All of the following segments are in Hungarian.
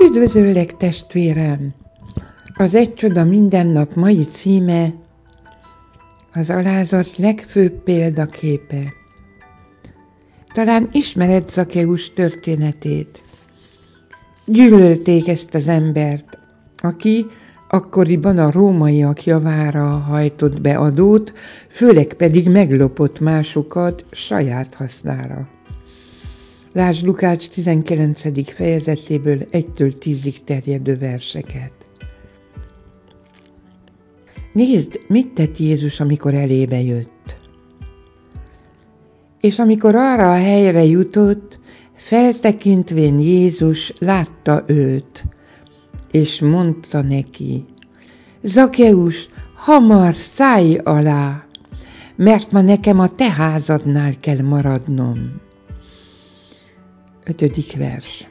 Üdvözöllek testvérem! Az Egy Csoda minden nap mai címe az alázat legfőbb példaképe. Talán ismered Zakeus történetét. Gyűlölték ezt az embert, aki akkoriban a rómaiak javára hajtott be adót, főleg pedig meglopott másokat saját hasznára. Lásd Lukács 19. fejezetéből 1-től 10-ig terjedő verseket. Nézd, mit tett Jézus, amikor elébe jött. És amikor arra a helyre jutott, feltekintvén Jézus látta őt, és mondta neki, Zakeus, hamar szállj alá, mert ma nekem a te házadnál kell maradnom. Ötödik vers.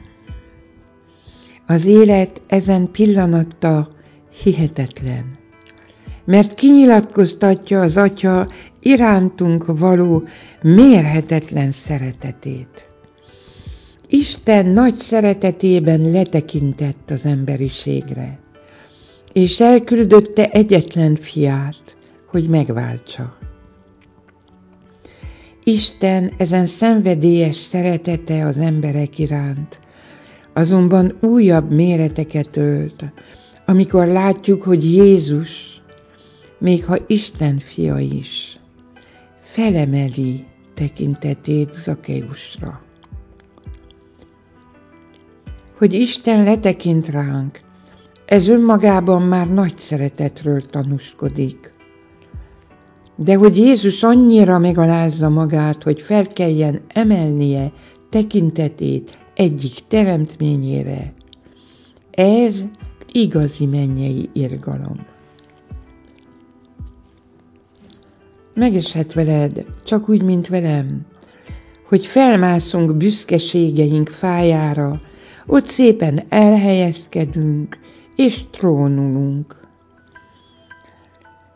Az élet ezen pillanata hihetetlen, mert kinyilatkoztatja az Atya irántunk való mérhetetlen szeretetét. Isten nagy szeretetében letekintett az emberiségre, és elküldötte egyetlen fiát, hogy megváltsa. Isten ezen szenvedélyes szeretete az emberek iránt, azonban újabb méreteket ölt, amikor látjuk, hogy Jézus, még ha Isten fia is, felemeli tekintetét Zakeusra. Hogy Isten letekint ránk, ez önmagában már nagy szeretetről tanúskodik. De hogy Jézus annyira megalázza magát, hogy fel kelljen emelnie tekintetét egyik teremtményére, ez igazi mennyei irgalom. Megeshet veled, csak úgy, mint velem, hogy felmászunk büszkeségeink fájára, ott szépen elhelyezkedünk és trónulunk.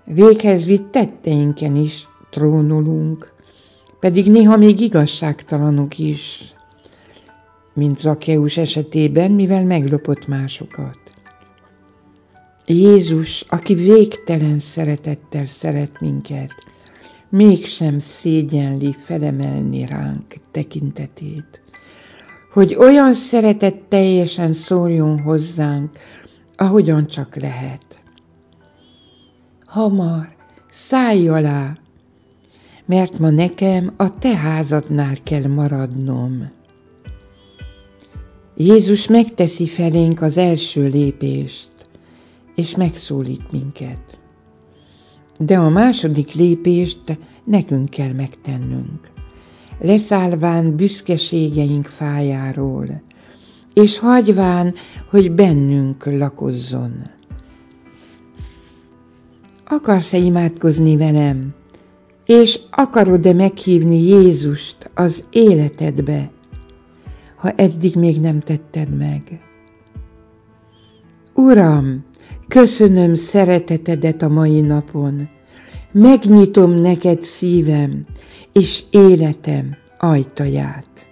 Véghez vitt tetteinken is trónulunk, pedig néha még igazságtalanok is, mint Zakeus esetében, mivel meglopott másokat. Jézus, aki végtelen szeretettel szeret minket, mégsem szégyenli felemelni ránk tekintetét, hogy olyan szeretet teljesen szóljon hozzánk, ahogyan csak lehet hamar, szállj alá, mert ma nekem a te házadnál kell maradnom. Jézus megteszi felénk az első lépést, és megszólít minket. De a második lépést nekünk kell megtennünk, leszállván büszkeségeink fájáról, és hagyván, hogy bennünk lakozzon. Akarsz-e imádkozni velem? És akarod-e meghívni Jézust az életedbe, ha eddig még nem tetted meg? Uram, köszönöm szeretetedet a mai napon. Megnyitom neked szívem és életem ajtaját.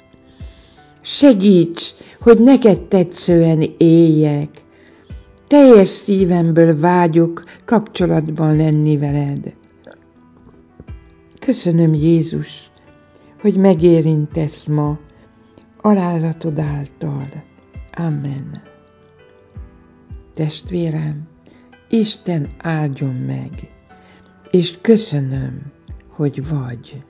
Segíts, hogy neked tetszően éljek, teljes szívemből vágyok kapcsolatban lenni veled. Köszönöm Jézus, hogy megérintesz ma alázatod által. Amen. Testvérem, Isten áldjon meg, és köszönöm, hogy vagy.